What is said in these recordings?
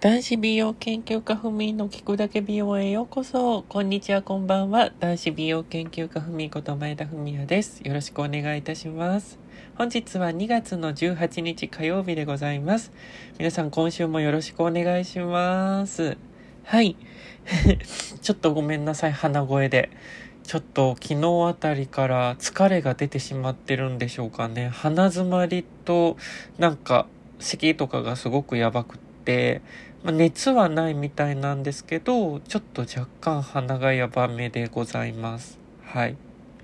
男子美容研究家ふみの聞くだけ美容へようこそ。こんにちは、こんばんは。男子美容研究家ふみこと前田文也です。よろしくお願いいたします。本日は2月の18日火曜日でございます。皆さん今週もよろしくお願いします。はい。ちょっとごめんなさい、鼻声で。ちょっと昨日あたりから疲れが出てしまってるんでしょうかね。鼻詰まりとなんか咳とかがすごくやばくって、まあ、熱はないみたいなんですけど、ちょっと若干鼻がやばめでございます。はい。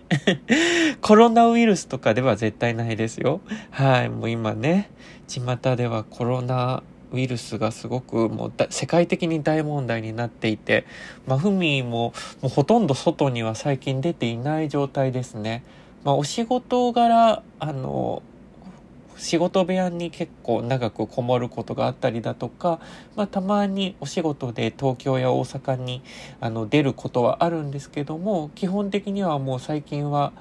コロナウイルスとかでは絶対ないですよ。はい。もう今ね、巷ではコロナウイルスがすごくもう世界的に大問題になっていて、まあ、ふみももうほとんど外には最近出ていない状態ですね。まあ、お仕事柄、あの、仕事部屋に結構長くこもることがあったりだとか、まあ、たまにお仕事で東京や大阪にあの出ることはあるんですけども基本的にはもう最近は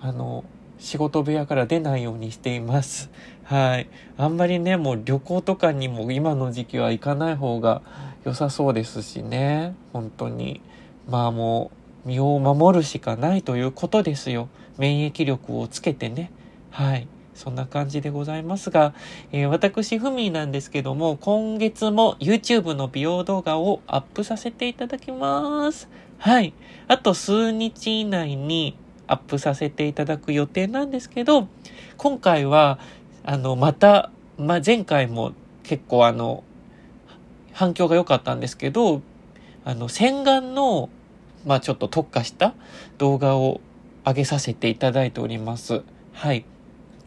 あの仕事部屋から出ないようにしています。はい。あんまりね、もう旅行とかにも今の時期は行かない方が良さそうですしね。本当に。まあもう身を守るしかないということですよ。免疫力をつけてね。はい。そんな感じでございますが、えー、私、ふみなんですけども、今月も YouTube の美容動画をアップさせていただきます。はい。あと数日以内にアップさせていただく予定なんですけど、今回は、あの、また、まあ、前回も結構あの、反響が良かったんですけど、あの、洗顔の、まあ、ちょっと特化した動画を上げさせていただいております。はい。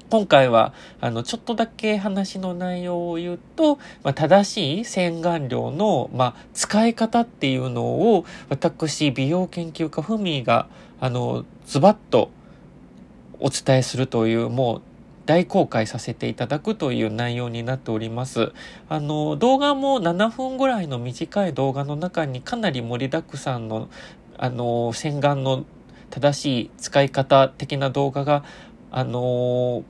今回は、あの、ちょっとだけ話の内容を言うと、まあ、正しい洗顔料の、まあ、使い方っていうのを、私、美容研究家ふみが、あの、ズバッとお伝えするという、もう、大公開させていただくという内容になっております。あの、動画も7分ぐらいの短い動画の中にかなり盛りだくさんの、あの、洗顔の正しい使い方的な動画が、あの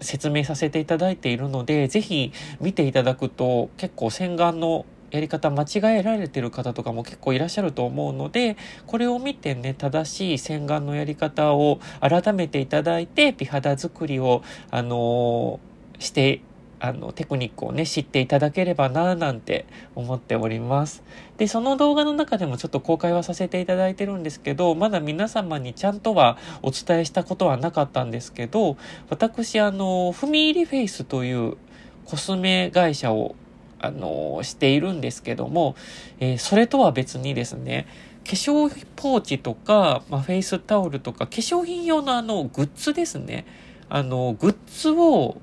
説明させていただいているので、ぜひ見ていただくと結構洗顔のやり方間違えられてる方とかも結構いらっしゃると思うので、これを見てね、正しい洗顔のやり方を改めていただいて、美肌作りを、あのー、してあの、テクニックをね、知っていただければな、なんて思っております。で、その動画の中でもちょっと公開はさせていただいてるんですけど、まだ皆様にちゃんとはお伝えしたことはなかったんですけど、私、あの、フミーフェイスというコスメ会社を、あの、しているんですけども、えー、それとは別にですね、化粧ポーチとか、まあ、フェイスタオルとか、化粧品用のあの、グッズですね。あの、グッズを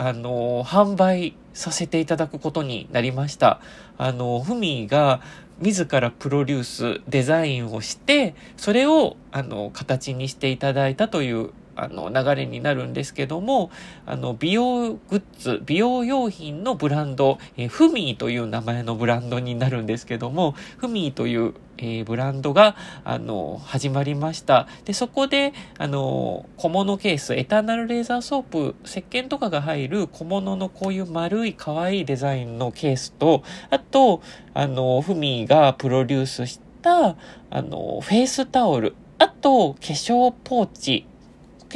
あの、販売させていただくことになりました。あの、ふみが自らプロデュース、デザインをして、それを、あの、形にしていただいたというあの、流れになるんですけども、あの、美容グッズ、美容用品のブランド、えー、フミーという名前のブランドになるんですけども、フミーという、えー、ブランドが、あの、始まりました。で、そこで、あの、小物ケース、エターナルレーザーソープ、石鹸とかが入る小物のこういう丸い可愛いデザインのケースと、あと、あの、フミーがプロデュースした、あの、フェイスタオル、あと、化粧ポーチ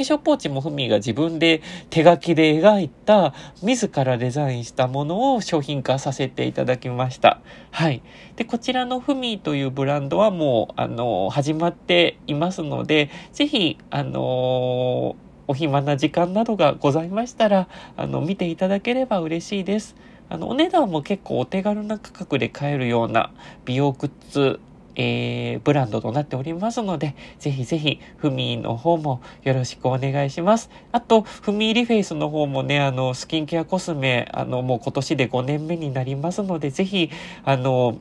粧ポーチもふみが自分で手書きで描いた、自らデザインしたものを商品化させていただきました。はい。で、こちらのふみというブランドはもう、あの、始まっていますので、ぜひ、あのお暇な時間などがございましたら、あの、見ていただければ嬉しいです。あの、お値段も結構お手軽な価格で買えるような美容グッズえー、ブランドとなっておりますので、ぜひぜひ、ふみの方もよろしくお願いします。あと、ふみリフェイスの方もね、あの、スキンケアコスメ、あの、もう今年で5年目になりますので、ぜひ、あの、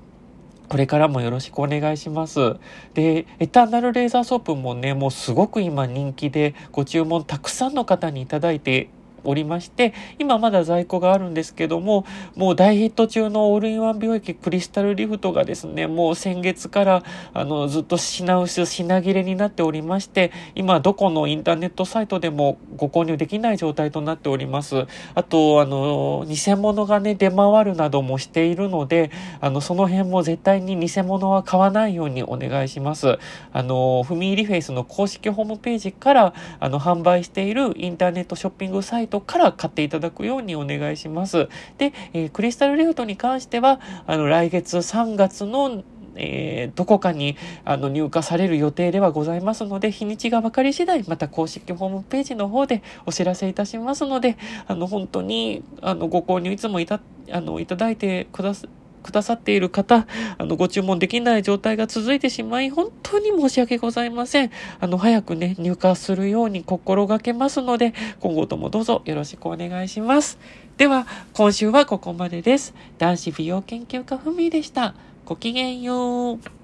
これからもよろしくお願いします。で、エターナルレーザーソープもね、もうすごく今人気で、ご注文たくさんの方にいただいておりまして、今まだ在庫があるんですけども、もう大ヒット中のオールインワン美容液クリスタルリフトがですね、もう先月からあのずっと品薄、品切れになっておりまして、今どこのインターネットサイトでもご購入できない状態となっております。あと、あの、偽物がね、出回るなどもしているので、あの、その辺も絶対に偽物は買わないようにお願いします。あの、フミーリフェイスの公式ホームページから、あの、販売しているインターネットショッピングサイトから買っていただくようにお願いします。で、えー、クリスタルリフトに関しては、あの、来月3月のえー、どこかにあの入荷される予定ではございますので、日にちが分かり次第、また公式ホームページの方でお知らせいたしますので、あの、本当に、あの、ご購入いつもいた、あの、いただいてくださ、くださっている方、あの、ご注文できない状態が続いてしまい、本当に申し訳ございません。あの、早くね、入荷するように心がけますので、今後ともどうぞよろしくお願いします。では、今週はここまでです。男子美容研究家ふみでした。ごきげんよう。